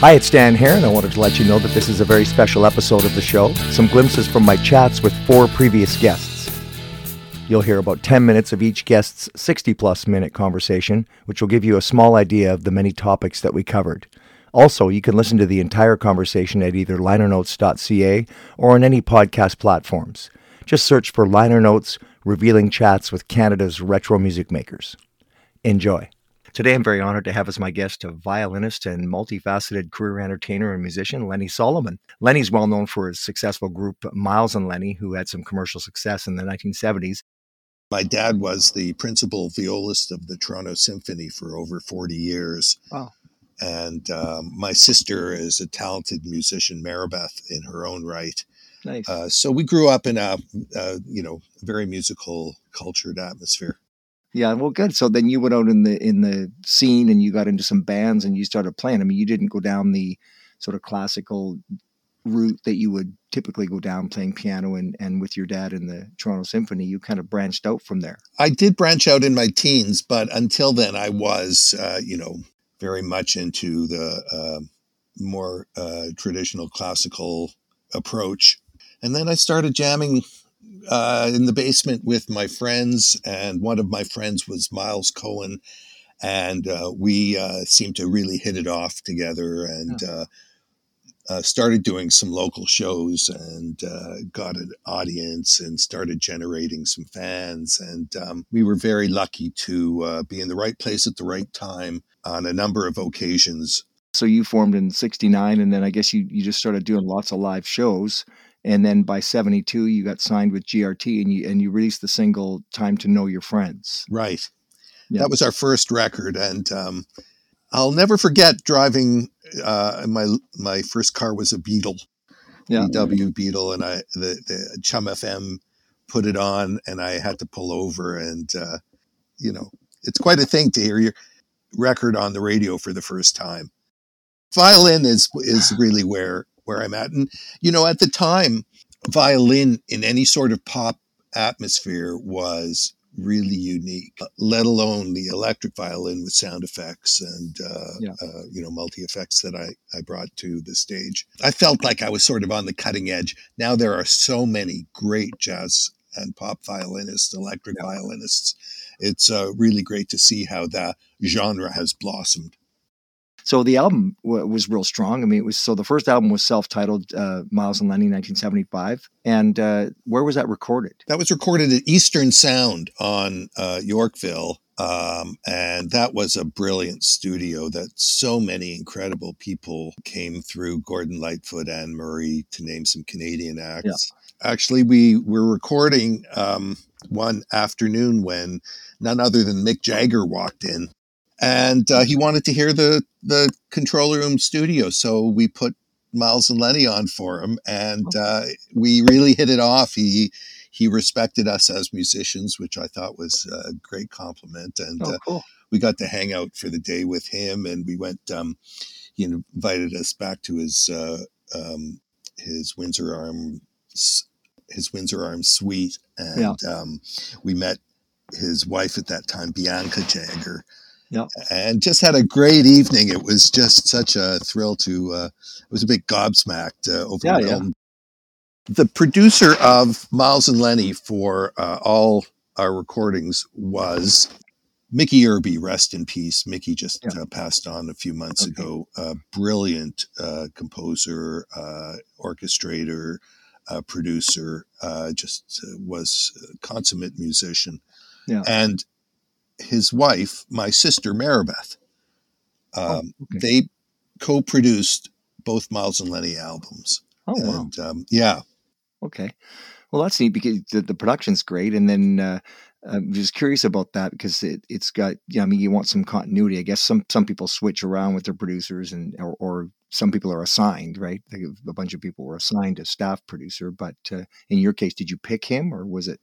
Hi, it's Dan here, and I wanted to let you know that this is a very special episode of the show. Some glimpses from my chats with four previous guests. You'll hear about 10 minutes of each guest's 60 plus minute conversation, which will give you a small idea of the many topics that we covered. Also, you can listen to the entire conversation at either linernotes.ca or on any podcast platforms. Just search for Liner Notes Revealing Chats with Canada's Retro Music Makers. Enjoy. Today, I'm very honored to have as my guest a violinist and multifaceted career entertainer and musician, Lenny Solomon. Lenny's well known for his successful group Myles and Lenny, who had some commercial success in the 1970s. My dad was the principal violist of the Toronto Symphony for over 40 years. Wow. And um, my sister is a talented musician, Maribeth, in her own right. Nice. Uh, so we grew up in a, uh, you know, very musical, cultured atmosphere. Yeah, well, good. So then you went out in the in the scene and you got into some bands and you started playing. I mean, you didn't go down the sort of classical route that you would typically go down playing piano and, and with your dad in the Toronto Symphony. You kind of branched out from there. I did branch out in my teens, but until then, I was, uh, you know, very much into the uh, more uh, traditional classical approach. And then I started jamming uh, in the basement with my friends, and one of my friends was Myles Cohen, and uh, we uh, seemed to really hit it off together, and uh, uh, started doing some local shows, and uh, got an audience, and started generating some fans, and um, we were very lucky to be in the right place at the right time on a number of occasions. So you formed in '69, and then I guess you you just started doing lots of live shows and then by 72 you got signed with GRT and you and you released the single Time to Know Your Friends. Right. Yeah. That was our first record and um, I'll never forget driving uh, my my first car was a Beetle. Yeah. VW Beetle and I the, the Chum FM put it on and I had to pull over and uh, you know it's quite a thing to hear your record on the radio for the first time. Violin is is really where where I'm at. And, you know, at the time, violin in any sort of pop atmosphere was really unique, let alone the electric violin with sound effects and, uh, yeah. uh, you know, multi effects that I, I brought to the stage. I felt like I was sort of on the cutting edge. Now there are so many great jazz and pop violinists, electric yeah. violinists. It's uh, really great to see how that genre has blossomed. So the album w- was real strong. I mean, it was so the first album was self-titled uh, Myles and Lenny, 1975. And uh, where was that recorded? That was recorded at Eastern Sound on uh, Yorkville. Um, and that was a brilliant studio that so many incredible people came through Gordon Lightfoot, Anne Murray, to name some Canadian acts. Yeah. Actually, we were recording um, one afternoon when none other than Mick Jagger walked in and uh, he wanted to hear the the control room studio, so we put Myles and Lenny on for him, and oh. uh, we really hit it off. He he respected us as musicians, which I thought was a great compliment, and oh, uh, cool. uh, we got to hang out for the day with him, and we went. Um, he invited us back to his uh, um, his Windsor Arms his Windsor Arms suite, and yeah. um, we met his wife at that time, Bianca Jagger yeah. And just had a great evening. It was just such a thrill to, uh, it was a bit gobsmacked, uh, overwhelmed. Yeah, yeah. The producer of Myles and Lenny for uh, all our recordings was Mickey Erbe, rest in peace. Mickey just yeah. uh, passed on a few months okay. ago. A brilliant uh, composer, uh, orchestrator, uh, producer, uh, just uh, was a consummate musician. Yeah. And his wife, my sister Maribeth. Oh, um, oh, okay. They co-produced both Myles and Lenny albums. Oh and! Um, yeah. Okay. Well, that's neat because the, the production's great, and then uh, I'm just curious about that because it, has got. Yeah, I mean, you want some continuity. I guess some some people switch around with their producers, and or, or some people are assigned. Right, a bunch of people were assigned a staff producer, but uh, in your case, did you pick him, or was it?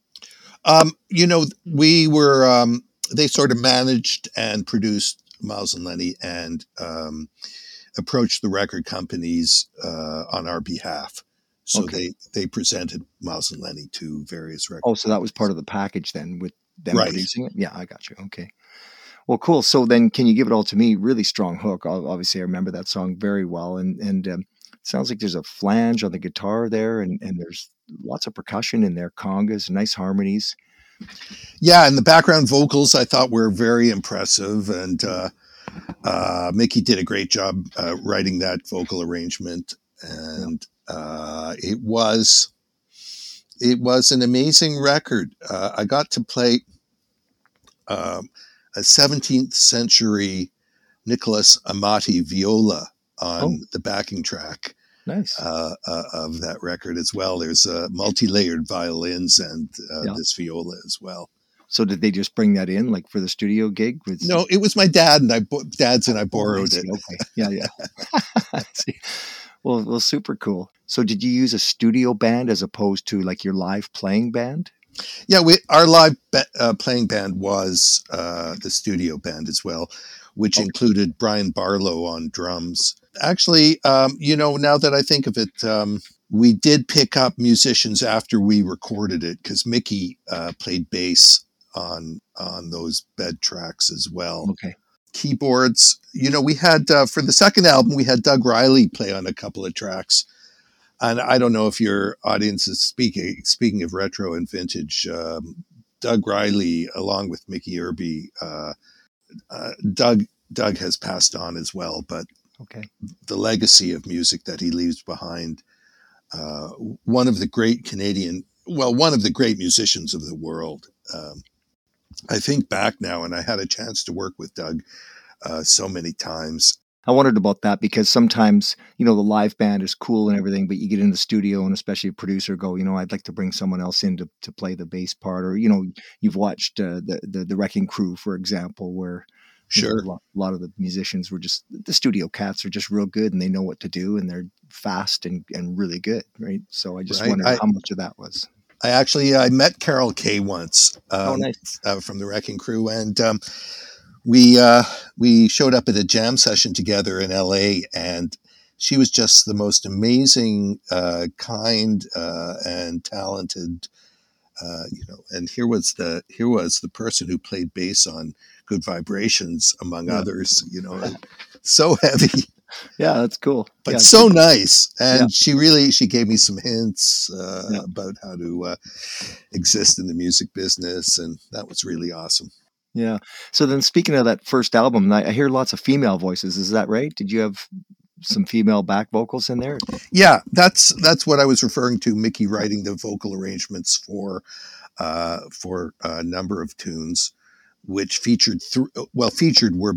Um, you know, we were. Um, they sort of managed and produced Myles and Lenny and um, approached the record companies uh, on our behalf. So okay. they they presented Myles and Lenny to various records. Oh, so that was part of the package then with them right. producing it. Yeah, I got you. Okay. Well, cool. So then, can you give it all to me? Really strong hook. Obviously, I remember that song very well, and and um, sounds like there's a flange on the guitar there, and and there's lots of percussion in there, congas, nice harmonies. Yeah, and the background vocals I thought were very impressive, and uh, uh, Mickey did a great job uh, writing that vocal arrangement, and uh, it was it was an amazing record. Uh, I got to play um, a 17th century Nicholas Amati viola on oh. the backing track. Nice. Uh, uh, of that record as well. There's uh, multi-layered violins and uh, yeah. this viola as well. So did they just bring that in, like for the studio gig? With... No, it was my dad and I, dad's and I oh, borrowed it. Okay, yeah, yeah. well, well, super cool. So did you use a studio band as opposed to like your live playing band? Yeah, we our live ba- uh, playing band was uh, the studio band as well, which okay. included Brian Barlow on drums. Actually, um, you know, now that I think of it, um, we did pick up musicians after we recorded it because Mickey uh, played bass on on those bed tracks as well. Okay. Keyboards, you know, we had uh, for the second album we had Doug Riley play on a couple of tracks and I don't know if your audience is speaking speaking of retro and vintage. Um, Doug Riley, along with Mickey Erbe, uh, uh, Doug Doug has passed on as well, but okay. the legacy of music that he leaves behind. Uh, one of the great Canadian, well, one of the great musicians of the world. Um, I think back now, and I had a chance to work with Doug uh, so many times, I wondered about that because sometimes, you know, the live band is cool and everything, but you get in the studio and especially a producer go, you know, I'd like to bring someone else in to, to play the bass part. Or, you know, you've watched uh, the, the, the Wrecking Crew, for example, where sure know, a lot of the musicians were just the studio cats are just real good and they know what to do and they're fast and, and really good. Right. So I just right. wondered I, how much of that was. I actually, I met Carol Kaye once oh, um, oh, nice. uh, from the Wrecking Crew and, um, we uh, we showed up at a jam session together in L.A. and she was just the most amazing, uh, kind, uh, and talented. Uh, you know, and here was the here was the person who played bass on Good Vibrations, among yeah. others. You know, so heavy. Yeah, that's cool. But yeah, so cool. nice, and yeah. she really she gave me some hints uh, about how to uh, exist in the music business, and that was really awesome. Yeah. So then, speaking of that first album, I, hear lots of female voices. Is that right? Did you have some female back vocals in there? Yeah, that's that's what I was referring to. Mickey writing the vocal arrangements for uh, for a number of tunes, which featured th- well featured were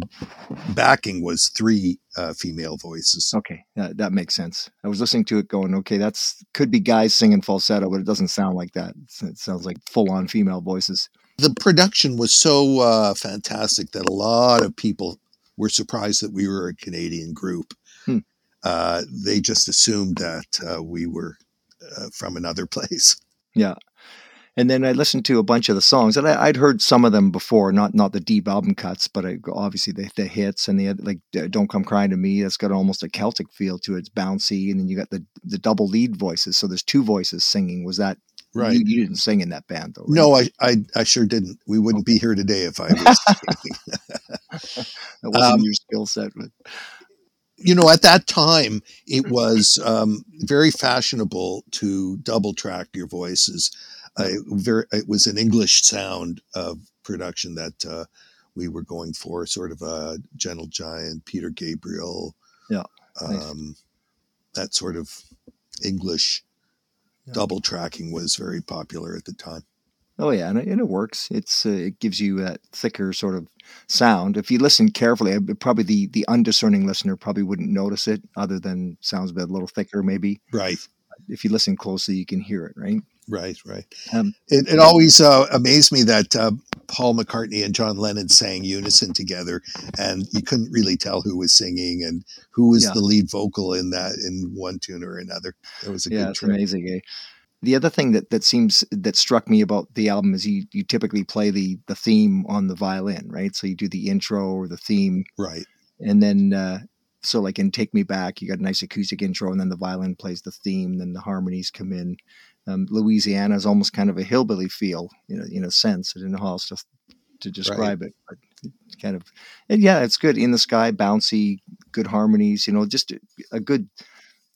backing was three uh, female voices. Okay, that, that makes sense. I was listening to it, going, okay, that's could be guys singing falsetto, but it doesn't sound like that. It sounds like full on female voices the production was so uh, fantastic that a lot of people were surprised that we were a Canadian group. Hmm. Uh, they just assumed that uh, we were uh, from another place. Yeah. And then I listened to a bunch of the songs, and I, would heard some of them before, not not the deep album cuts, but I, obviously the, the hits and the like. "Don't Come Crying to Me" that's got almost a Celtic feel to it. It's bouncy, and then you got the the double lead voices. So there's two voices singing. Was that Right. You, you, didn't sing in that band, though. Right? No, I, I, I sure didn't. We wouldn't be here today if I was. that wasn't um, your skill set, but you know, at that time, it was um, very fashionable to double track your voices. Uh, very, it was an English sound of production that uh, we were going for, sort of a Gentle Giant, Peter Gabriel, yeah, um, nice. that sort of English double tracking was very popular at the time. Oh yeah, and it, and it works. It's uh, it gives you that thicker sort of sound. If you listen carefully, probably the the undiscerning listener probably wouldn't notice it, other than sounds a bit a little thicker, maybe. Right. If you listen closely, you can hear it. Right. Right. Right. Um, it, it always uh, amazed me that uh, Paul McCartney and John Lennon sang unison together, and you couldn't really tell who was singing and who was yeah. the lead vocal in that in one tune or another. It was a yeah, good it's amazing. Eh? The other thing that, that seems that struck me about the album is you you typically play the the theme on the violin, right? So you do the intro or the theme, right? And then uh, so like in Take Me Back, you got a nice acoustic intro, and then the violin plays the theme, then the harmonies come in um, Louisiana is almost kind of a hillbilly feel, you know, in a sense. I don't know how else to, to describe right. it. But kind of, and yeah, it's good. In the Sky, bouncy, good harmonies. You know, just a, a good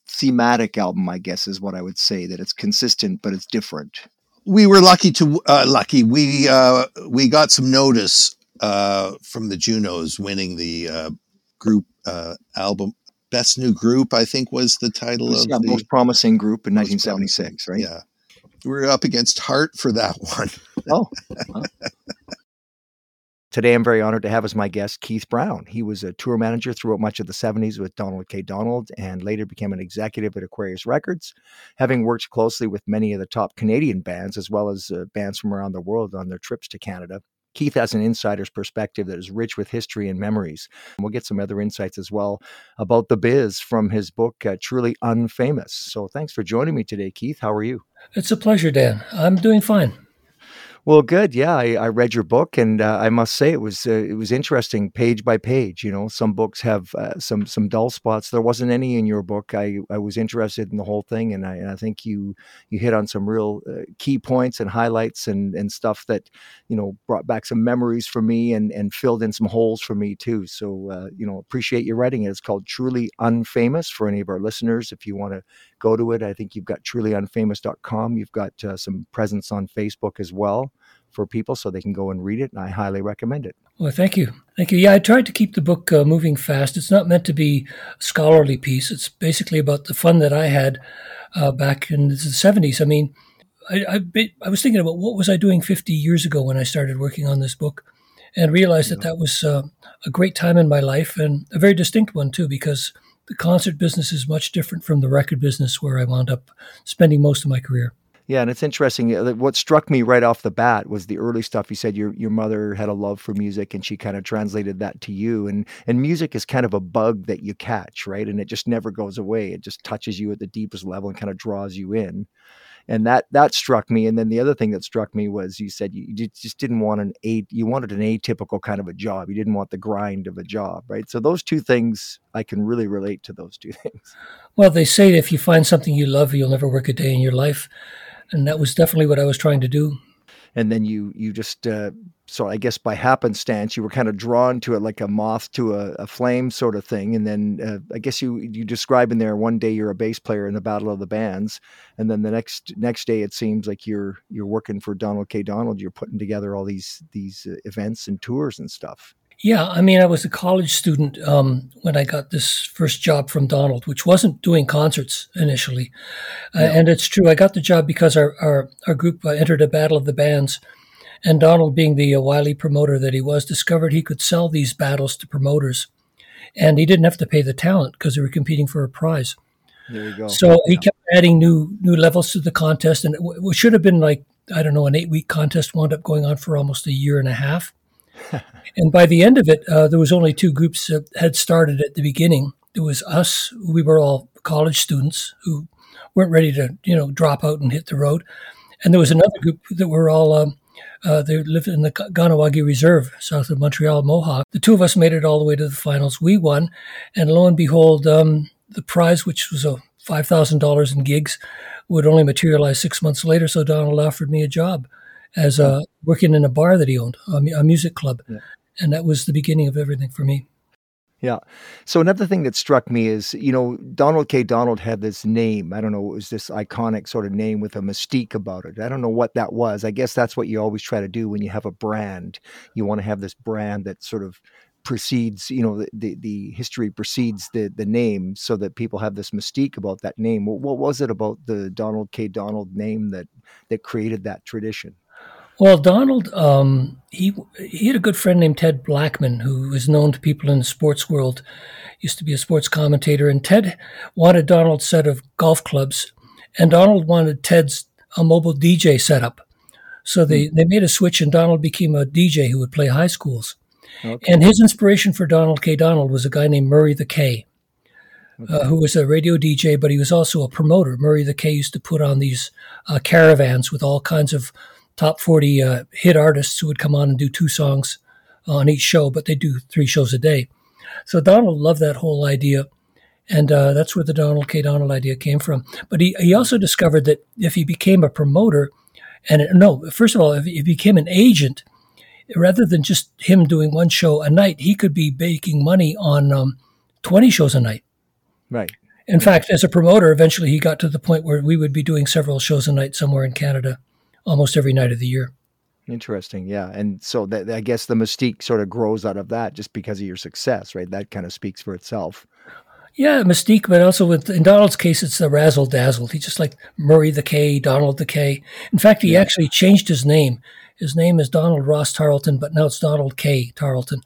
thematic album, I guess, is what I would say. That it's consistent, but it's different. We were lucky to uh, lucky. We uh, we got some notice uh, from the Junos winning the uh, group uh, album best new group. I think was the title of yeah, the most promising group in 1976. Right? Yeah, we were up against Heart for that one. oh. Well. Today, I'm very honored to have as my guest Keith Brown. He was a tour manager throughout much of the 70s with Donald K. Donald and later became an executive at Aquarius Records, having worked closely with many of the top Canadian bands as well as uh, bands from around the world on their trips to Canada. Keith has an insider's perspective that is rich with history and memories. We'll get some other insights as well about the biz from his book, uh, Truly Unfamous. So thanks for joining me today, Keith. How are you? It's a pleasure, Dan. I'm doing fine. Well, good. Yeah, I, I read your book, and uh, I must say it was uh, it was interesting, page by page. You know, some books have uh, some some dull spots. There wasn't any in your book. I, I was interested in the whole thing, and I, and I think you you hit on some real uh, key points and highlights and and stuff that you know brought back some memories for me and and filled in some holes for me too. So uh, you know, appreciate you writing it. It's called Truly Unfamous for any of our listeners. If you want to go to it, I think you've got trulyunfamous.com. You've got uh, some presence on Facebook as well for people so they can go and read it. And I highly recommend it. Well, thank you. Thank you. Yeah, I tried to keep the book uh, moving fast. It's not meant to be a scholarly piece. It's basically about the fun that I had uh, back in the 70s. I mean, I, I, I, was thinking about what was I doing 50 years ago when I started working on this book and realized yeah. that that was uh, a great time in my life and a very distinct one, too, because the concert business is much different from the record business where I wound up spending most of my career. Yeah, and it's interesting. Uh, what struck me right off the bat was the early stuff. You said your your mother had a love for music, and she kind of translated that to you. And and music is kind of a bug that you catch, right? And it just never goes away. It just touches you at the deepest level and kind of draws you in. And that that struck me. And then the other thing that struck me was you said you, just didn't want an a you wanted an atypical kind of a job. You didn't want the grind of a job, right? So those two things I can really relate to those two things. Well, they say if you find something you love, you'll never work a day in your life and that was definitely what I was trying to do. And then you you just uh, so I guess by happenstance you were kind of drawn to it like a moth to a, a flame sort of thing. And then uh, I guess you you describe in there one day you're a bass player in the Battle of the Bands, and then the next next day it seems like you're you're working for Donald K. Donald. You're putting together all these these uh, events and tours and stuff. Yeah, I mean, I was a college student um, when I got this first job from Donald, which wasn't doing concerts initially. Uh, and it's true, I got the job because our, our, our group uh, entered a battle of the bands. And Donald, being the uh, wily promoter that he was, discovered he could sell these battles to promoters. And he didn't have to pay the talent because they were competing for a prize. There you go. So yeah. he kept adding new new levels to the contest. And it, w- it should have been like, I don't know, an eight week contest wound up going on for almost a year and a half and by the end of it, uh, there was only two groups that had started at the beginning. It was us. We were all college students who weren't ready to, you know, drop out and hit the road. And there was another group that were all, um, uh, they lived in the Kahnawake Reserve, south of Montreal, Mohawk. The two of us made it all the way to the finals. We won. And lo and behold, um, the prize, which was a $5,000 in gigs, would only materialize six months later. So Donald offered me a job as a working in a bar that he owned, a, a music club, yeah. and that was the beginning of everything for me. Yeah. So another thing that struck me is, you know, Donald K. Donald had this name. I don't know, it was this iconic sort of name with a mystique about it. I don't know what that was. I guess that's what you always try to do when you have a brand. You want to have this brand that sort of precedes, you know, the, the, the history precedes the the name so that people have this mystique about that name. What, what was it about the Donald K. Donald name that that created that tradition? Well, Donald, um, he he had a good friend named Ted Blackman, who is known to people in the sports world. Used to be a sports commentator, and Ted wanted Donald's set of golf clubs, and Donald wanted Ted's a mobile DJ setup. So they, hmm. they made a switch, and Donald became a DJ who would play high schools. Okay. And his inspiration for Donald K. Donald was a guy named Murray the K, uh, okay. uh, who was a radio DJ, but he was also a promoter. Murray the K used to put on these uh, caravans with all kinds of top 40 uh, hit artists who would come on and do two songs on each show, but they do three shows a day. So Donald loved that whole idea. And uh, that's where the Donald K. Donald idea came from. But he, he also discovered that if he became a promoter, and it, no, first of all, if he became an agent, rather than just him doing one show a night, he could be making money on um, 20 shows a night. Right. In fact, as a promoter, eventually he got to the point where we would be doing several shows a night somewhere in Canada, almost every night of the year. Interesting, yeah, and so that I guess the mystique sort of grows out of that, just because of your success, right? That kind of speaks for itself. Yeah, mystique, but also with in Donald's case, it's the razzle dazzle. He's just like Murray the K, Donald the K. In fact, he yeah. actually changed his name. His name is Donald Ross Tarleton, but now it's Donald K. Tarleton.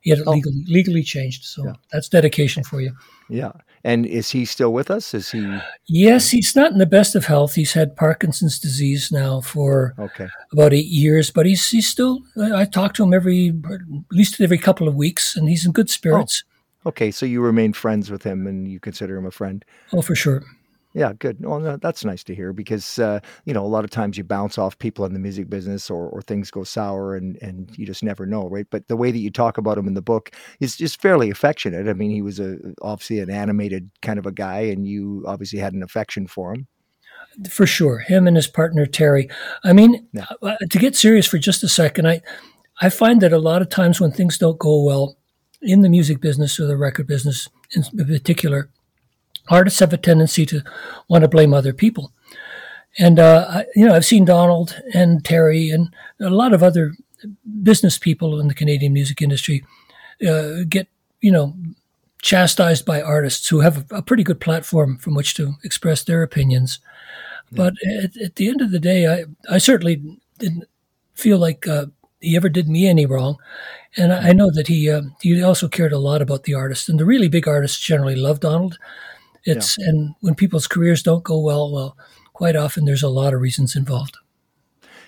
He had it oh. legally legally changed, so yeah. that's dedication for you. Yeah, and is he still with us? Is he? Yes, he's not in the best of health. He's had Parkinson's disease now for okay. about eight years, but he's he's still. I talk to him every at least every couple of weeks, and he's in good oh, spirits. Oh. Okay, so you remain friends with him, and you consider him a friend. Oh, for sure. Yeah, good. Well, that's nice to hear because uh, you know a lot of times you bounce off people in the music business, or, or things go sour, and and you just never know, right? But the way that you talk about him in the book is just fairly affectionate. I mean, he was a obviously an animated kind of a guy, and you obviously had an affection for him. For sure, him and his partner Terry. I mean, yeah. Uh, to get serious for just a second, I I find that a lot of times when things don't go well in the music business or the record business in particular artists have a tendency to want to blame other people. And, uh, I, you know, I've seen Donald and Terry and a lot of other business people in the Canadian music industry uh, get, you know, chastised by artists who have a pretty good platform from which to express their opinions. Yeah. But at, at, the end of the day, I, I certainly didn't feel like uh, he ever did me any wrong. And I, I know that he uh, he also cared a lot about the artists. And the really big artists generally love Donald. It's yeah. and when people's careers don't go well, well, quite often there's a lot of reasons involved.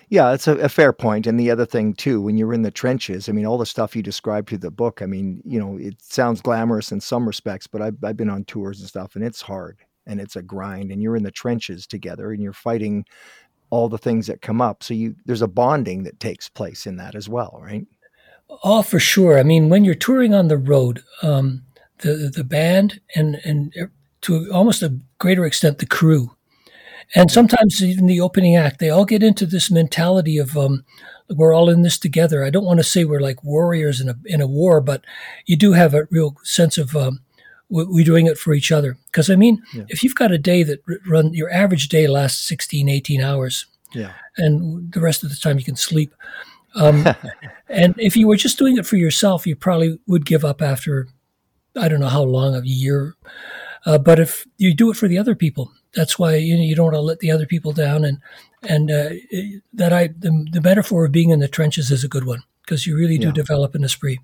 Yeah, it's a, a, fair point. And the other thing too, when you're in the trenches, I mean, all the stuff you described through the book, I mean, you know, it sounds glamorous in some respects, but I've, I've been on tours and stuff, and it's hard and it's a grind, and you're in the trenches together, and you're fighting all the things that come up. So you there's a bonding that takes place in that as well, right? Oh, for sure. I mean, when you're touring on the road, um, the the band and and to almost a greater extent the crew. And sometimes even the opening act, they all get into this mentality of um, we're all in this together. I don't want to say we're like warriors in a in a war, but you do have a real sense of um, we're doing it for each other. Because I mean, yeah. if you've got a day that run your average day lasts 16, 18 hours, yeah, and the rest of the time you can sleep. Um, and if you were just doing it for yourself, you probably would give up after I don't know how long a year. Uh, but if you do it for the other people, that's why you know you don't want to let the other people down. And and uh, that I the, the metaphor of being in the trenches is a good one because you really do yeah. develop an esprit.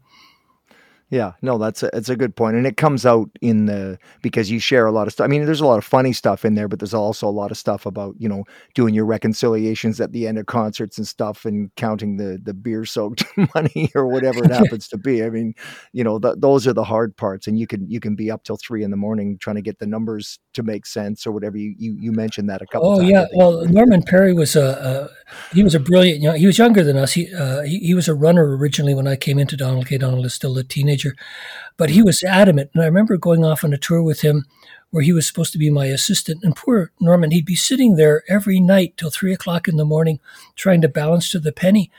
Yeah, no, that's a, it's a good point, and it comes out in the because you share a lot of stuff. I mean, there's a lot of funny stuff in there, but there's also a lot of stuff about you know doing your reconciliations at the end of concerts and stuff, and counting the the beer soaked money or whatever it happens to be. I mean, you know, th- those are the hard parts, and you can you can be up till three in the morning trying to get the numbers to make sense or whatever. You you, you mentioned that a couple. Oh times, Oh yeah, well, Norman Perry was a, a, he was a brilliant. You know, he was younger than us. He, uh, he he was a runner originally when I came into Donald K. Donald is still a teenager But he was adamant. And I remember going off on a tour with him where he was supposed to be my assistant. And poor Norman, he'd be sitting there every night till three o'clock in the morning trying to balance to the penny.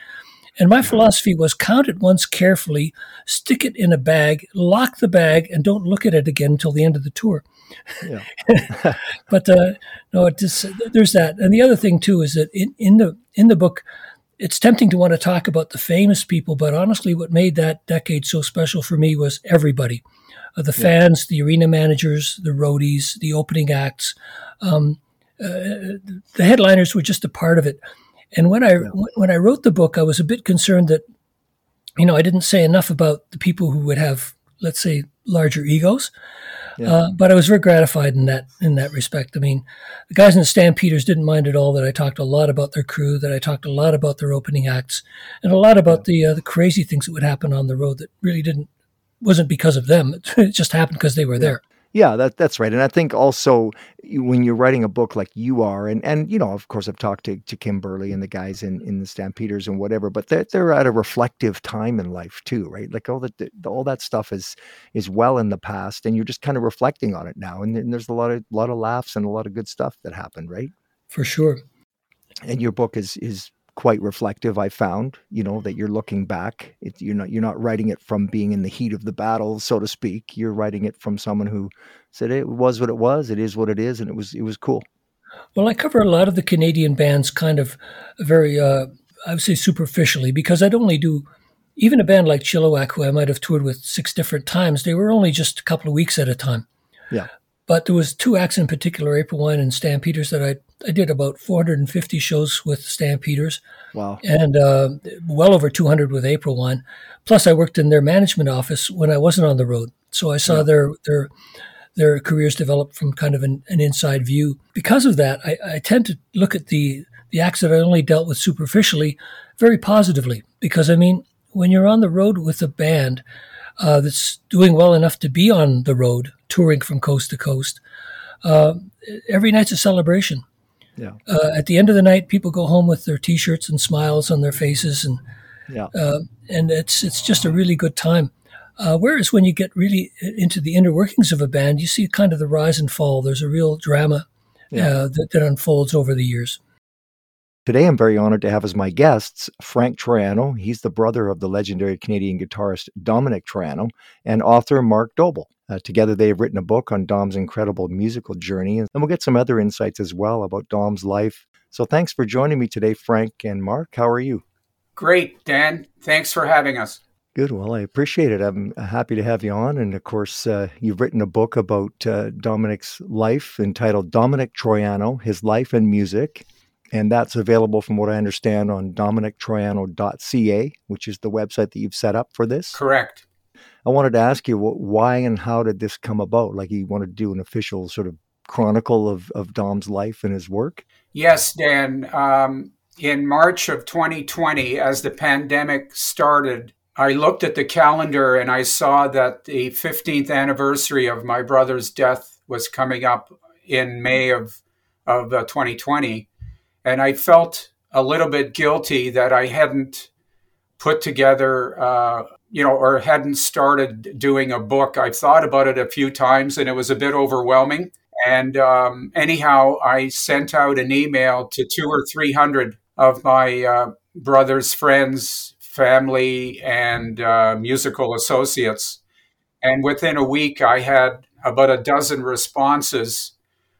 And my philosophy was count it once carefully, stick it in a bag, lock the bag, and don't look at it again until the end of the tour. Yeah. but uh, no, it just, there's that. And the other thing too is that in, in the in the book, it's tempting to want to talk about the famous people, but honestly, what made that decade so special for me was everybody uh, the fans, yeah. the arena managers, the roadies, the opening acts. Um, uh, the headliners were just a part of it. And when I yeah. when I wrote the book, I was a bit concerned that, you know, I didn't say enough about the people who would have, let's say, larger egos. Yeah. Uh, but I was very gratified in that in that respect. I mean, the guys in the Stampeders didn't mind at all that I talked a lot about their crew, that I talked a lot about their opening acts, and a lot about the uh, the crazy things that would happen on the road that really didn't wasn't because of them. It just happened because they were yeah. there. Yeah, that that's right. And I think also when you're writing a book like you are, and and you know, of course, I've talked to, to Kim Berly and the guys in, in the Stampeders and whatever, but they're they're at a reflective time in life too, right? Like all that all that stuff is is well in the past, and you're just kind of reflecting on it now. And, and there's a lot of lot of laughs and a lot of good stuff that happened, right? For sure. And your book is is quite reflective. I found, you know, that you're looking back. It, you're not you're not writing it from being in the heat of the battle, so to speak. You're writing it from someone who said it was what it was. It is what it is, and it was it was cool. Well, I cover a lot of the Canadian bands, kind of very, uh, I would say, superficially, because I'd only do even a band like Chilliwack, who I might have toured with six different times. They were only just a couple of weeks at a time. Yeah. But there was two acts in particular, April Wine and Stampeders, that I I did about 450 shows with Stampeders. Wow. And uh, well over 200 with April Wine. Plus, I worked in their management office when I wasn't on the road, so I saw yeah. their their their careers develop from kind of an, an inside view. Because of that, I, I, tend to look at the the acts that I only dealt with superficially very positively. Because I mean, when you're on the road with a band uh, that's doing well enough to be on the road, touring from coast to coast, uh, every night's a celebration. Yeah. Uh, at the end of the night, people go home with their T-shirts and smiles on their faces, and yeah, uh, and it's it's just a really good time. Uh, whereas when you get really into the inner workings of a band, you see kind of the rise and fall. There's a real drama yeah. Uh, that, that unfolds over the years. Today, I'm very honored to have as my guests Frank Troiano. He's the brother of the legendary Canadian guitarist Domenic Troiano and author Mark Doble. Uh, together, they have written a book on Dom's incredible musical journey, and we'll get some other insights as well about Dom's life. So, thanks for joining me today, Frank and Mark. How are you? Great, Dan. Thanks for having us. Good. Well, I appreciate it. I'm happy to have you on. And of course, uh, you've written a book about uh, Domenic's life entitled Domenic Troiano His Life and Music and that's available from what I understand on domenictroiano.ca, which is the website that you've set up for this. Correct. I wanted to ask you why and how did this come about? Like you want to do an official sort of chronicle of, of Dom's life and his work? Yes, Dan. Um, in March of 2020, as the pandemic started, I looked at the calendar and I saw that the 15th anniversary of my brother's death was coming up in May of, of uh, 2020 and I felt a little bit guilty that I hadn't put together, uh, you know, or hadn't started doing a book. I've thought about it a few times, and it was a bit overwhelming. And um, anyhow, I sent out an email to two or three hundred of my uh, brother's friends, family, and uh, musical associates. And within a week, I had about a dozen responses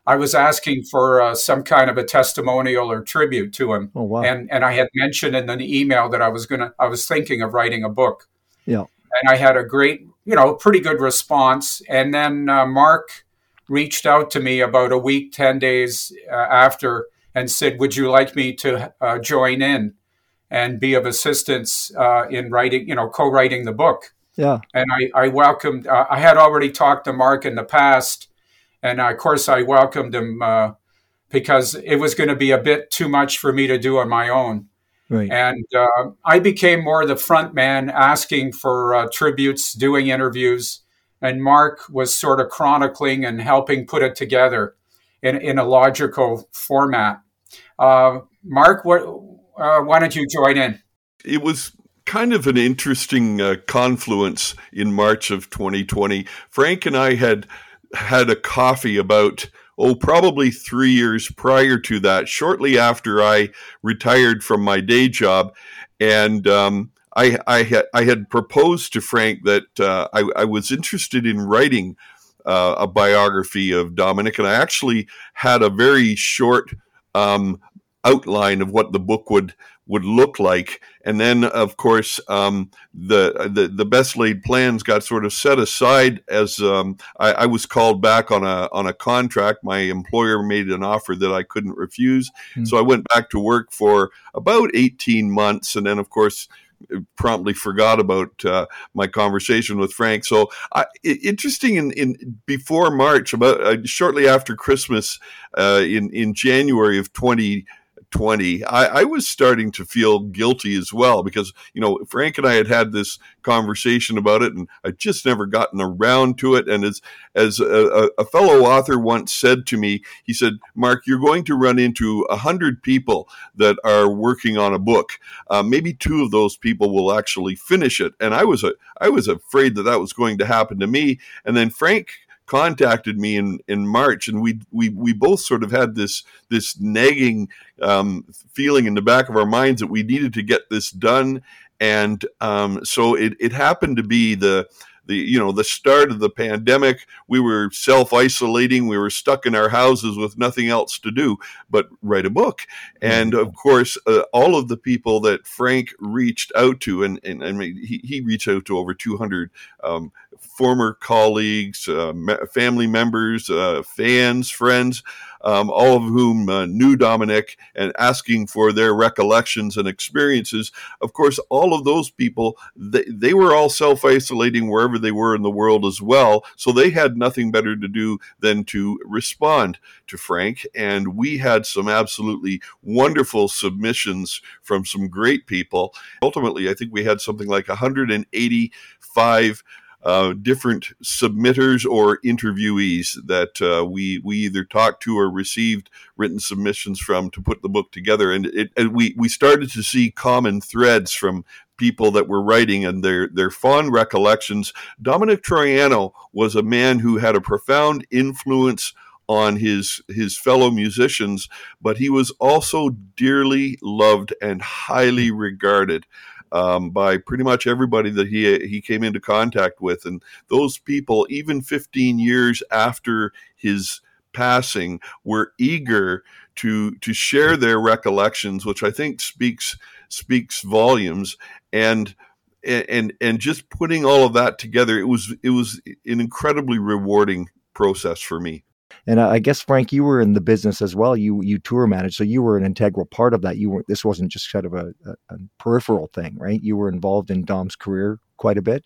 I was asking for uh, some kind of a testimonial or tribute to him. Oh, wow. And and I had mentioned in an email that I was gonna I was thinking of writing a book. Yeah. And I had a great, you know, pretty good response. And then uh, Mark reached out to me about a week, ten days uh, after, and said, "Would you like me to uh, join in and be of assistance uh, in writing, you know, co-writing the book?" Yeah. And I I welcomed. Uh, I had already talked to Mark in the past and of course, I welcomed him uh, because it was going to be a bit too much for me to do on my own. Right. And uh, I became more the front man, asking for uh, tributes, doing interviews, and Mark was sort of chronicling and helping put it together in, in a logical format. Uh, Mark, what, uh, why don't you join in? It was kind of an interesting uh, confluence in March of 2020. Frank and I had had a coffee about oh probably three years prior to that shortly after i retired from my day job. And um, I, I, had, I had proposed to frank that uh, I, I, was interested in writing uh, a biography of domenic. And i actually had a very short um, outline of what the book would would look like. And then, of course, um, the, the, the best laid plans got sort of set aside as um, I, I, was called back on a on a contract. My employer made an offer that I couldn't refuse, mm-hmm. so I went back to work for about eighteen months, and then, of course. Promptly forgot about uh, my conversation with Frank. So I, interesting. In, in before March, about uh, shortly after Christmas, uh, in in January of twenty 20, I, I, was starting to feel guilty as well because, you know, Frank and I had had this conversation about it and I just never gotten around to it. And as, as a, a fellow author once said to me, he said, Mark, you're going to run into a hundred people that are working on a book. Uh, maybe two of those people will actually finish it. And I was, a, I was afraid that that was going to happen to me. And then Frank contacted me in, in March, and we we we both sort of had this this nagging um, feeling in the back of our minds that we needed to get this done, and um, so it it happened to be the the you know the start of the pandemic. We were self-isolating. We were stuck in our houses with nothing else to do but write a book. And of course uh, all of the people that frank reached out to and, and, and he, he reached out to over 200 um, former colleagues uh, family members uh, fans friends um, all of whom uh, knew Domenic and asking for their recollections and experiences. Of course, all of those people, they, they were all self isolating wherever they were in the world as well. So they had nothing better to do than to respond to Frank. And we had some absolutely wonderful submissions from some great people. Ultimately, I think we had something like 185 uh, different submitters or interviewees that uh, we we either talked to or received written submissions from to put the book together, and it and we we started to see common threads from people that were writing and their their fond recollections. Domenic Troiano was a man who had a profound influence on his his fellow musicians, but he was also dearly loved and highly regarded um, by pretty much everybody that he he came into contact with, and those people, even 15 years after his passing, were eager to to share their recollections, which I think speaks speaks volumes. And and and just putting all of that together, it was it was an incredibly rewarding process for me. And I guess Frank, you were in the business as well. You you tour managed, so you were an integral part of that. You were this wasn't just kind of a, a, a peripheral thing, right? You were involved in Dom's career quite a bit.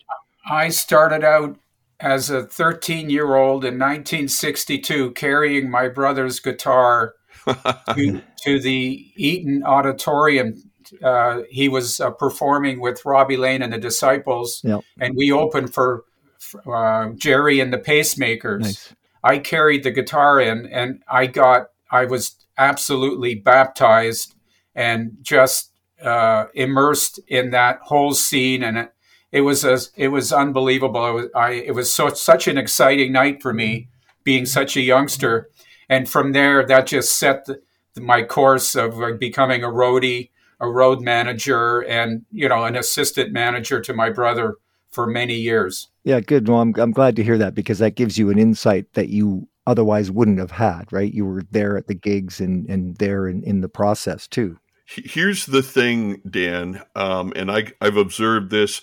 I started out as a 13 year old in 1962 carrying my brother's guitar to, to, the Eaton Auditorium. Uh, he was uh, performing with Robbie Lane and the Disciples, yep. and we opened for uh, Gerry and the Pacemakers. Nice. I carried the guitar in and I got, I was absolutely baptized and just uh, immersed in that whole scene. And it, it was a, it was unbelievable. It was, I, it was so, such an exciting night for me being such a youngster. And from there, that just set the, my course of becoming a roadie, a road manager, and, you know, an assistant manager to my brother for many years. Yeah, good. Well, I'm, I'm glad to hear that because that gives you an insight that you otherwise wouldn't have had, right? You were there at the gigs and, and there in, in the process too. Here's the thing, Dan, um, and I, I've observed this.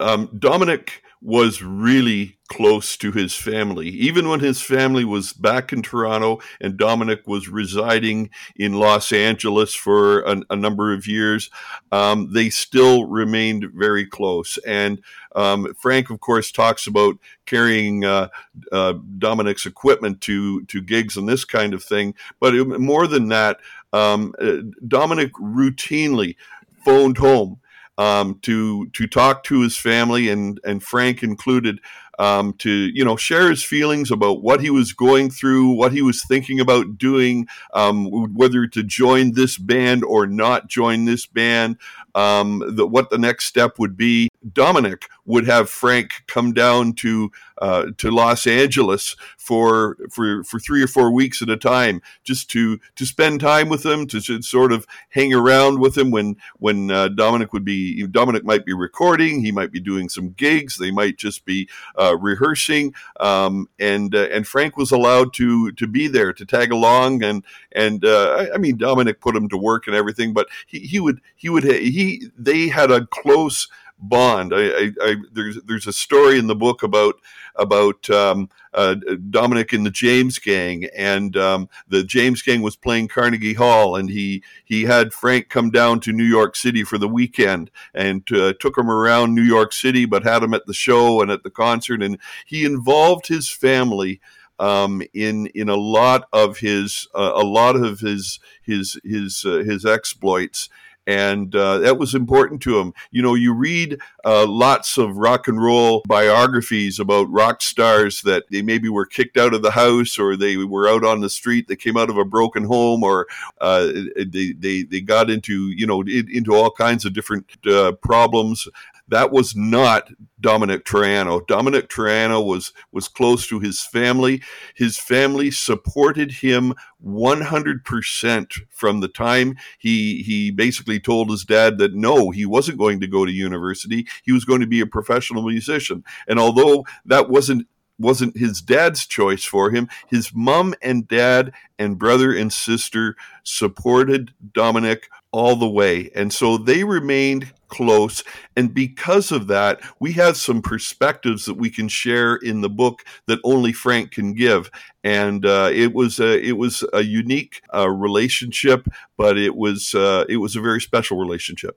Um, Domenic was really close to his family. Even when his family was back in Toronto and Domenic was residing in Los Angeles for a, a number of years, um, they still remained very close. And um, Frank, of course, talks about carrying uh, uh, Domenic's equipment to to gigs and this kind of thing. But it, more than that, um, uh, Domenic routinely phoned home um, to to talk to his family and and Frank included um, to you know share his feelings about what he was going through, what he was thinking about doing, um, whether to join this band or not join this band, um, the, what the next step would be. Domenic would have Frank come down to uh, to Los Angeles for for for three or four weeks at a time, just to to spend time with him, to, to sort of hang around with him when when uh, Domenic would be Domenic might be recording, he might be doing some gigs, they might just be uh, rehearsing, um, and uh, and Frank was allowed to to be there to tag along, and and uh, I mean Domenic put him to work and everything, but he, he would he would he they had a close bond. I, I, I, there's there's a story in the book about about um, uh, Domenic and the James Gang, and um, the James Gang was playing Carnegie Hall, and he he had Frank come down to New York City for the weekend, and uh, took him around New York City, but had him at the show and at the concert, and he involved his family. Um, in in a lot of his uh, a lot of his his his uh, his exploits and uh, that was important to him. You know, you read uh, lots of rock and roll biographies about rock stars that they maybe were kicked out of the house or they were out on the street, they came out of a broken home, or uh, they, they they got into you know into all kinds of different uh, problems. That was not Domenic Troiano. Domenic Troiano was was close to his family. His family supported him 100% from the time he he basically told his dad that no, he wasn't going to go to university. He was going to be a professional musician. And although that wasn't wasn't his dad's choice for him. His mom and dad and brother and sister supported Domenic all the way. And so they remained close. And because of that, we have some perspectives that we can share in the book that only Frank can give. And uh, it was a, it was a unique uh, relationship, but it was uh, it was a very special relationship.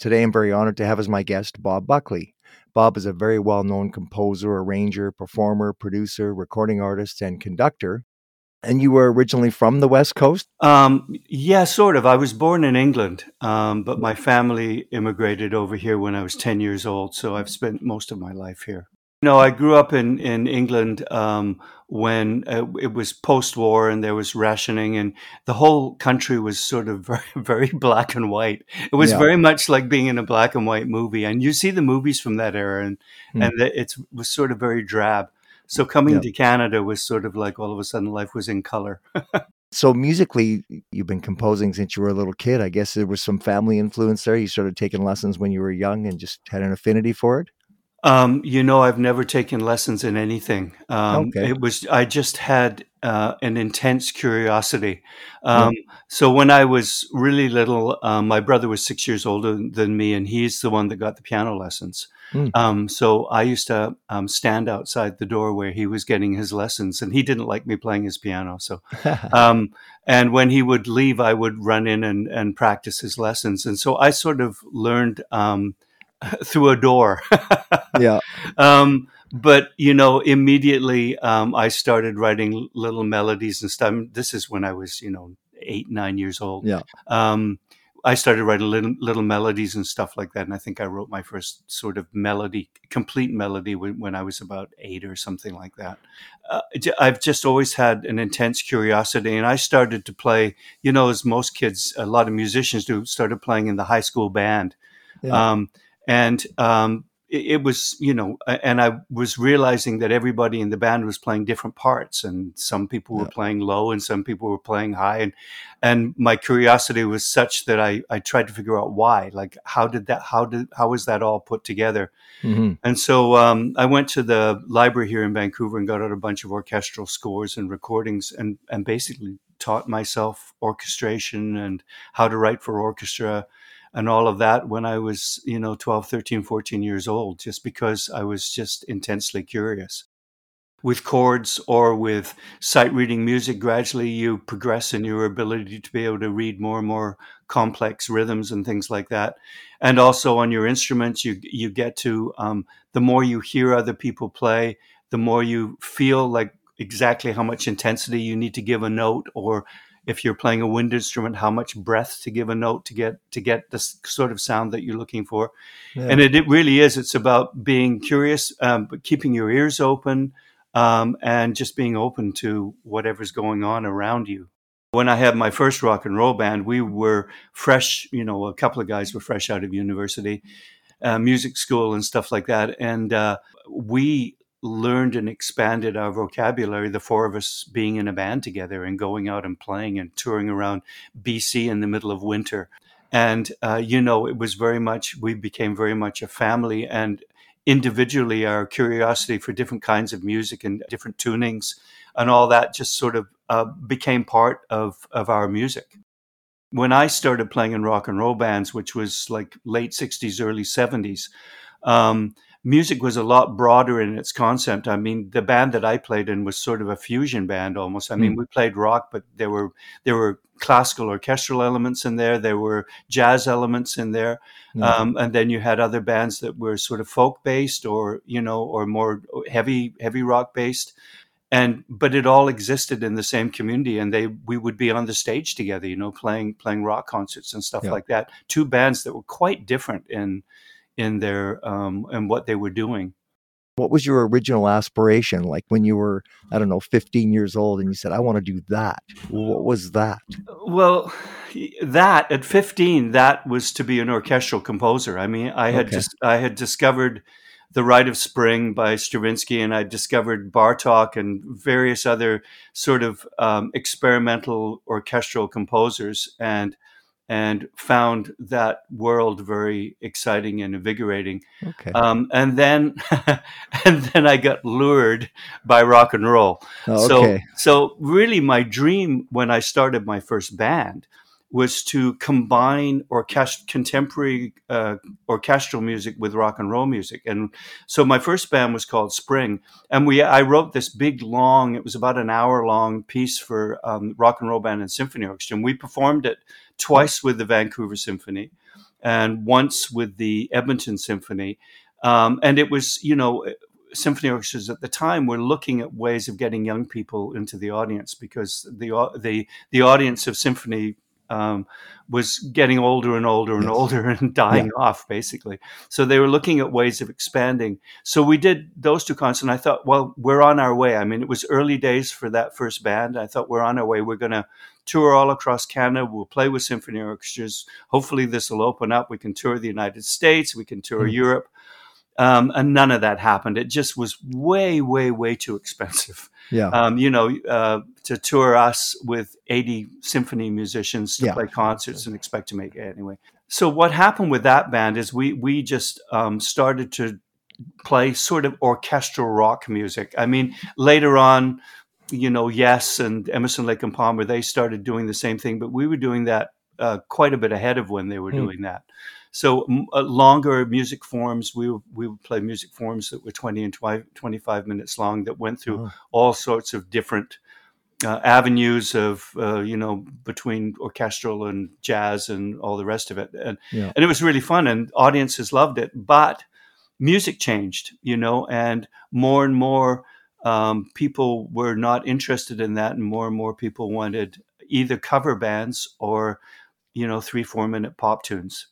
Today, I'm very honored to have as my guest Bob Buckley. Bob is a very well known composer, arranger, performer, producer, recording artist, and conductor. And you were originally from the West Coast? Um, yeah, sort of. I was born in England, um, but my family immigrated over here when I was 10 years old. So I've spent most of my life here. No, I grew up in in England um, when uh, it was post war and there was rationing, and the whole country was sort of very, very black and white. It was yeah. very much like being in a black and white movie, and you see the movies from that era, and mm. and it was sort of very drab. So coming yeah. to Canada was sort of like all of a sudden life was in color. so musically, you've been composing since you were a little kid. I guess there was some family influence there. You started taking lessons when you were young and just had an affinity for it. Um, you know, I've never taken lessons in anything. Um, okay. It was I just had uh, an intense curiosity. Um, yeah. So when I was really little, um, my brother was six years older than me, and he's the one that got the piano lessons. Mm. so I used to um, stand outside the door where he was getting his lessons, and he didn't like me playing his piano. So, and when he would leave, I would run in and, and practice his lessons, and so I sort of learned through a door. yeah. Um, but you know, immediately um, I started writing little melodies and stuff. This is when I was, you know, eight, nine years old. Yeah. Um, I started writing little, little melodies and stuff like that, and I think I wrote my first sort of melody, complete melody, when, when I was about eight or something like that. Uh, I've just always had an intense curiosity, and I started to play. You know, as most kids, a lot of musicians do, started playing in the high school band. Yeah. Um, and um, it, it, was you know and i was realizing that everybody in the band was playing different parts and some people were yeah. playing low and some people were playing high and and my curiosity was such that i i tried to figure out why like how did that how did how was that all put together mm-hmm. and so um, i went to the library here in vancouver and got out a bunch of orchestral scores and recordings and and basically taught myself orchestration and how to write for orchestra and all of that when I was, you know, 12, 13, 14 years old, just because I was just intensely curious. With chords or with sight reading music, gradually you progress in your ability to be able to read more and more complex rhythms and things like that. And also on your instruments, you you get to um, the more you hear other people play, the more you feel like exactly how much intensity you need to give a note or if you're playing a wind instrument, how much breath to give a note to get to get the sort of sound that you're looking for. Yeah. And it, it, really is. It's about being curious, um, but keeping your ears open um, and just being open to whatever's going on around you. When I had my first rock and roll band, we were fresh. You know, a couple of guys were fresh out of university, uh, music school, and stuff like that, and uh, we learned and expanded our vocabulary, the four of us being in a band together and going out and playing and touring around BC in the middle of winter. And, uh, you know, it was very much, we became very much a family. And individually, our curiosity for different kinds of music and different tunings and all that just sort of uh, became part of, of our music. When I started playing in rock and roll bands, which was like late 60s, early 70s, um, music was a lot broader in its concept. I mean, the band that I played in was sort of a fusion band almost. I mean, mm. we played rock, but there were there were classical orchestral elements in there. There were jazz elements in there, mm. um, and then you had other bands that were sort of folk based, or you know, or more heavy heavy rock based. And but it all existed in the same community, and they we would be on the stage together, you know, playing playing rock concerts and stuff yeah. like that. Two bands that were quite different in in their um, and what they were doing. What was your original aspiration? Like when you were, I don't know, 15 years old and you said, I want to do that. What was that? Well, that at 15, that was to be an orchestral composer. I mean, I had okay. just, I had discovered the Rite of Spring by Stravinsky, and I discovered Bartok and various other sort of um, experimental orchestral composers. And and found that world very exciting and invigorating. Okay. Um, and then, and then I got lured by rock and roll. Oh, okay. So, so really, my dream when I started my first band was to combine orchest- contemporary uh, orchestral music with rock and roll music. And so my first band was called Spring, and we I wrote this big long. It was about an hour long piece for um, rock and roll band and symphony orchestra. And we performed it twice with the Vancouver Symphony and once with the Edmonton Symphony. Um, and it was, you know, symphony orchestras at the time were looking at ways of getting young people into the audience because the the the audience of symphony um, was getting older and older and yes. older and dying yeah. off, basically. So they were looking at ways of expanding. So we did those two concerts, and I thought, well, we're on our way. I mean, it was early days for that first band. I thought we're on our way. We're going to tour all across Canada. We'll play with symphony orchestras. Hopefully, this will open up. We can tour the United States. We can tour mm. Europe. Um, and none of that happened. It just was way, way, way too expensive. Yeah. Um, you know, uh, to tour us with 80 symphony musicians to yeah. play concerts and expect to make it anyway. So what happened with that band is we we just um, started to play sort of orchestral rock music. I mean, later on, you know, Yes and Emerson Lake and Palmer they started doing the same thing, but we were doing that uh, quite a bit ahead of when they were mm. doing that. So uh, longer music forms, we we would play music forms that were 20 and 25 minutes long that went through oh. all sorts of different uh, avenues of uh, you know between orchestral and jazz and all the rest of it, and yeah. and it was really fun, and audiences loved it. But music changed, you know, and more and more um, people were not interested in that, and more and more people wanted either cover bands or you know three four minute pop tunes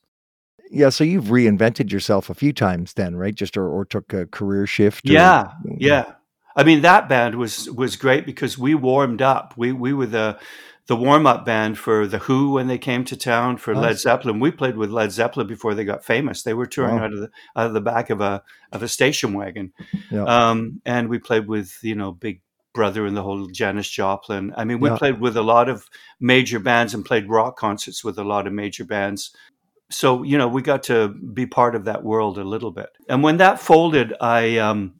yeah, so you've reinvented yourself a few times then, right? Just or, or took a career shift. Or, yeah, yeah. I mean, that band was was great because we warmed up. We we were the the warm up band for the Who when they came to town for Led Zeppelin. We played with Led Zeppelin before they got famous. They were touring wow. out of the out of the back of a of a station wagon, yeah. um, and we played with you know Big Brother and the whole Janis Joplin. I mean, we yeah. played with a lot of major bands and played rock concerts with a lot of major bands so you know we got to be part of that world a little bit and when that folded i um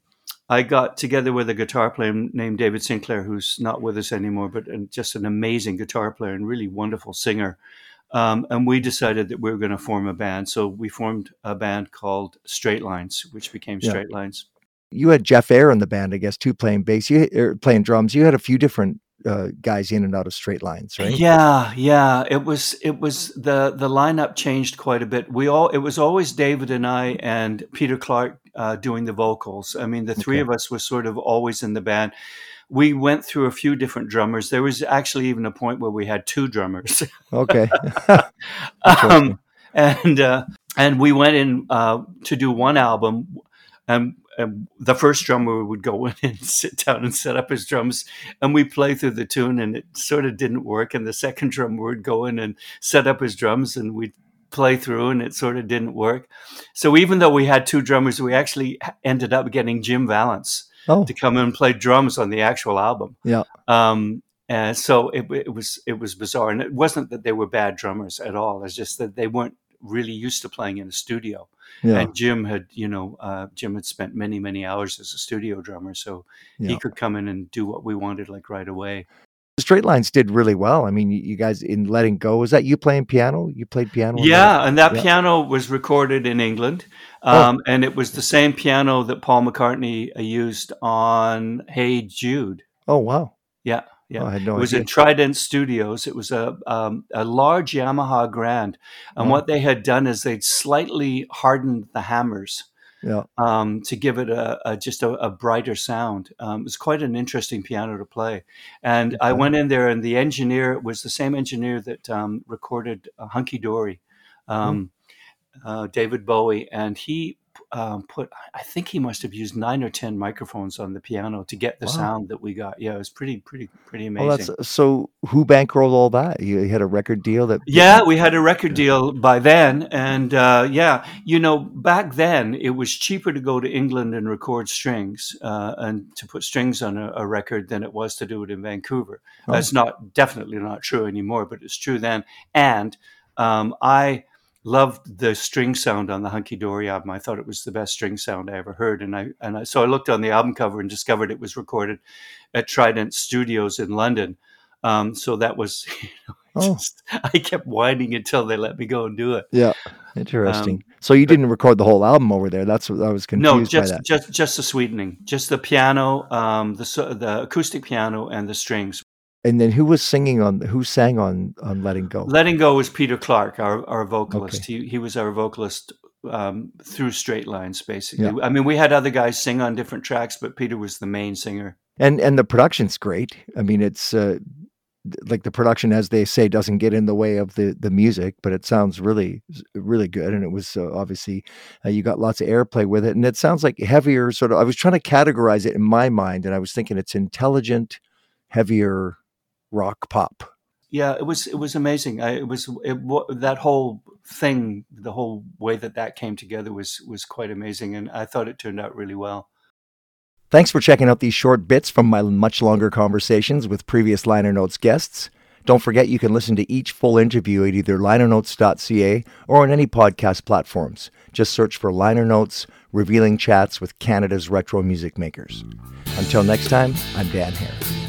i got together with a guitar player named david sinclair who's not with us anymore but just an amazing guitar player and really wonderful singer um, and we decided that we were going to form a band so we formed a band called straight lines which became straight yeah. lines you had jeff Ayer in the band i guess too playing bass you er, playing drums you had a few different uh, guys in and out of straight lines, right? Yeah, yeah. It was it was the the lineup changed quite a bit. We all it was always David and I and Peter Clark uh, doing the vocals. I mean, the three okay. of us were sort of always in the band. We went through a few different drummers. There was actually even a point where we had two drummers. Okay. um, and uh, and we went in uh, to do one album, and and the first drummer would go in and sit down and set up his drums and we play through the tune and it sort of didn't work and the second drummer would go in and set up his drums and we'd play through and it sort of didn't work so even though we had two drummers we actually ended up getting jim Vallance oh. to come and play drums on the actual album yeah um, and so it, it was it was bizarre and it wasn't that they were bad drummers at all it's just that they weren't really used to playing in a studio yeah. And Jim had, you know, uh, Jim had spent many, many hours as a studio drummer, so yeah. he could come in and do what we wanted like right away. Straight Lines did really well. I mean, you guys in Letting Go, was that you playing piano? You played piano? Yeah, that? and that yeah. piano was recorded in England. Oh. Um, oh. And it was the same piano that Paul McCartney uh, used on Hey Jude. Oh, wow. Yeah. Yeah, oh, I had no it was idea. in Trident Studios. It was a um, a large Yamaha Grand, and oh. what they had done is they'd slightly hardened the hammers. Yeah. Um, to give it a, a just a, a, brighter sound. Um, it was quite an interesting piano to play. And okay. I went in there, and the engineer was the same engineer that um, recorded uh, Hunky Dory, mm. uh, David Bowie, and he um, put I think he must have used nine or ten microphones on the piano to get the wow. sound that we got. Yeah, it was pretty pretty pretty amazing. Well, that's, so who bankrolled all that? You had a record deal that Yeah, we had a record deal by then and uh, yeah, you know, back then it was cheaper to go to England and record strings uh, and to put strings on a, a, record than it was to do it in Vancouver. Oh. That's not definitely not true anymore, but it's true then. And um, I loved the string sound on the Hunky Dory album. I thought it was the best string sound I ever heard, and I and I, so I looked on the album cover and discovered it was recorded at Trident Studios in London. Um, so that was, you know, oh. just, I kept whining until they let me go and do it. Yeah, interesting. Um, so you didn't record the whole album over there. That's what I was confused no, just by that. just just the sweetening, just the piano, um, the the acoustic piano, and the strings and then who was singing on who sang on on letting go? Letting go was peter clark our, our vocalist. Okay. he, he was our vocalist um, through straight lines basically. Yeah. i mean we had other guys sing on different tracks but peter was the main singer. And and the production's great. I mean it's uh, like the production as they say doesn't get in the way of the the music but it sounds really really good. And it was uh, obviously uh, you got lots of airplay with it. And it sounds like heavier sort of i was trying to categorize it in my mind and i was thinking it's intelligent heavier rock pop. Yeah, it was it was amazing. I, it was it, that whole thing, the whole way that that came together was was quite amazing, and I thought it turned out really well. Thanks for checking out these short bits from my much longer conversations with previous Liner Notes guests. Don't forget you can listen to each full interview at either linernotes.ca or on any podcast platforms. Just search for Liner Notes, revealing chats with Canada's retro music makers. Until next time, I'm Dan Hare.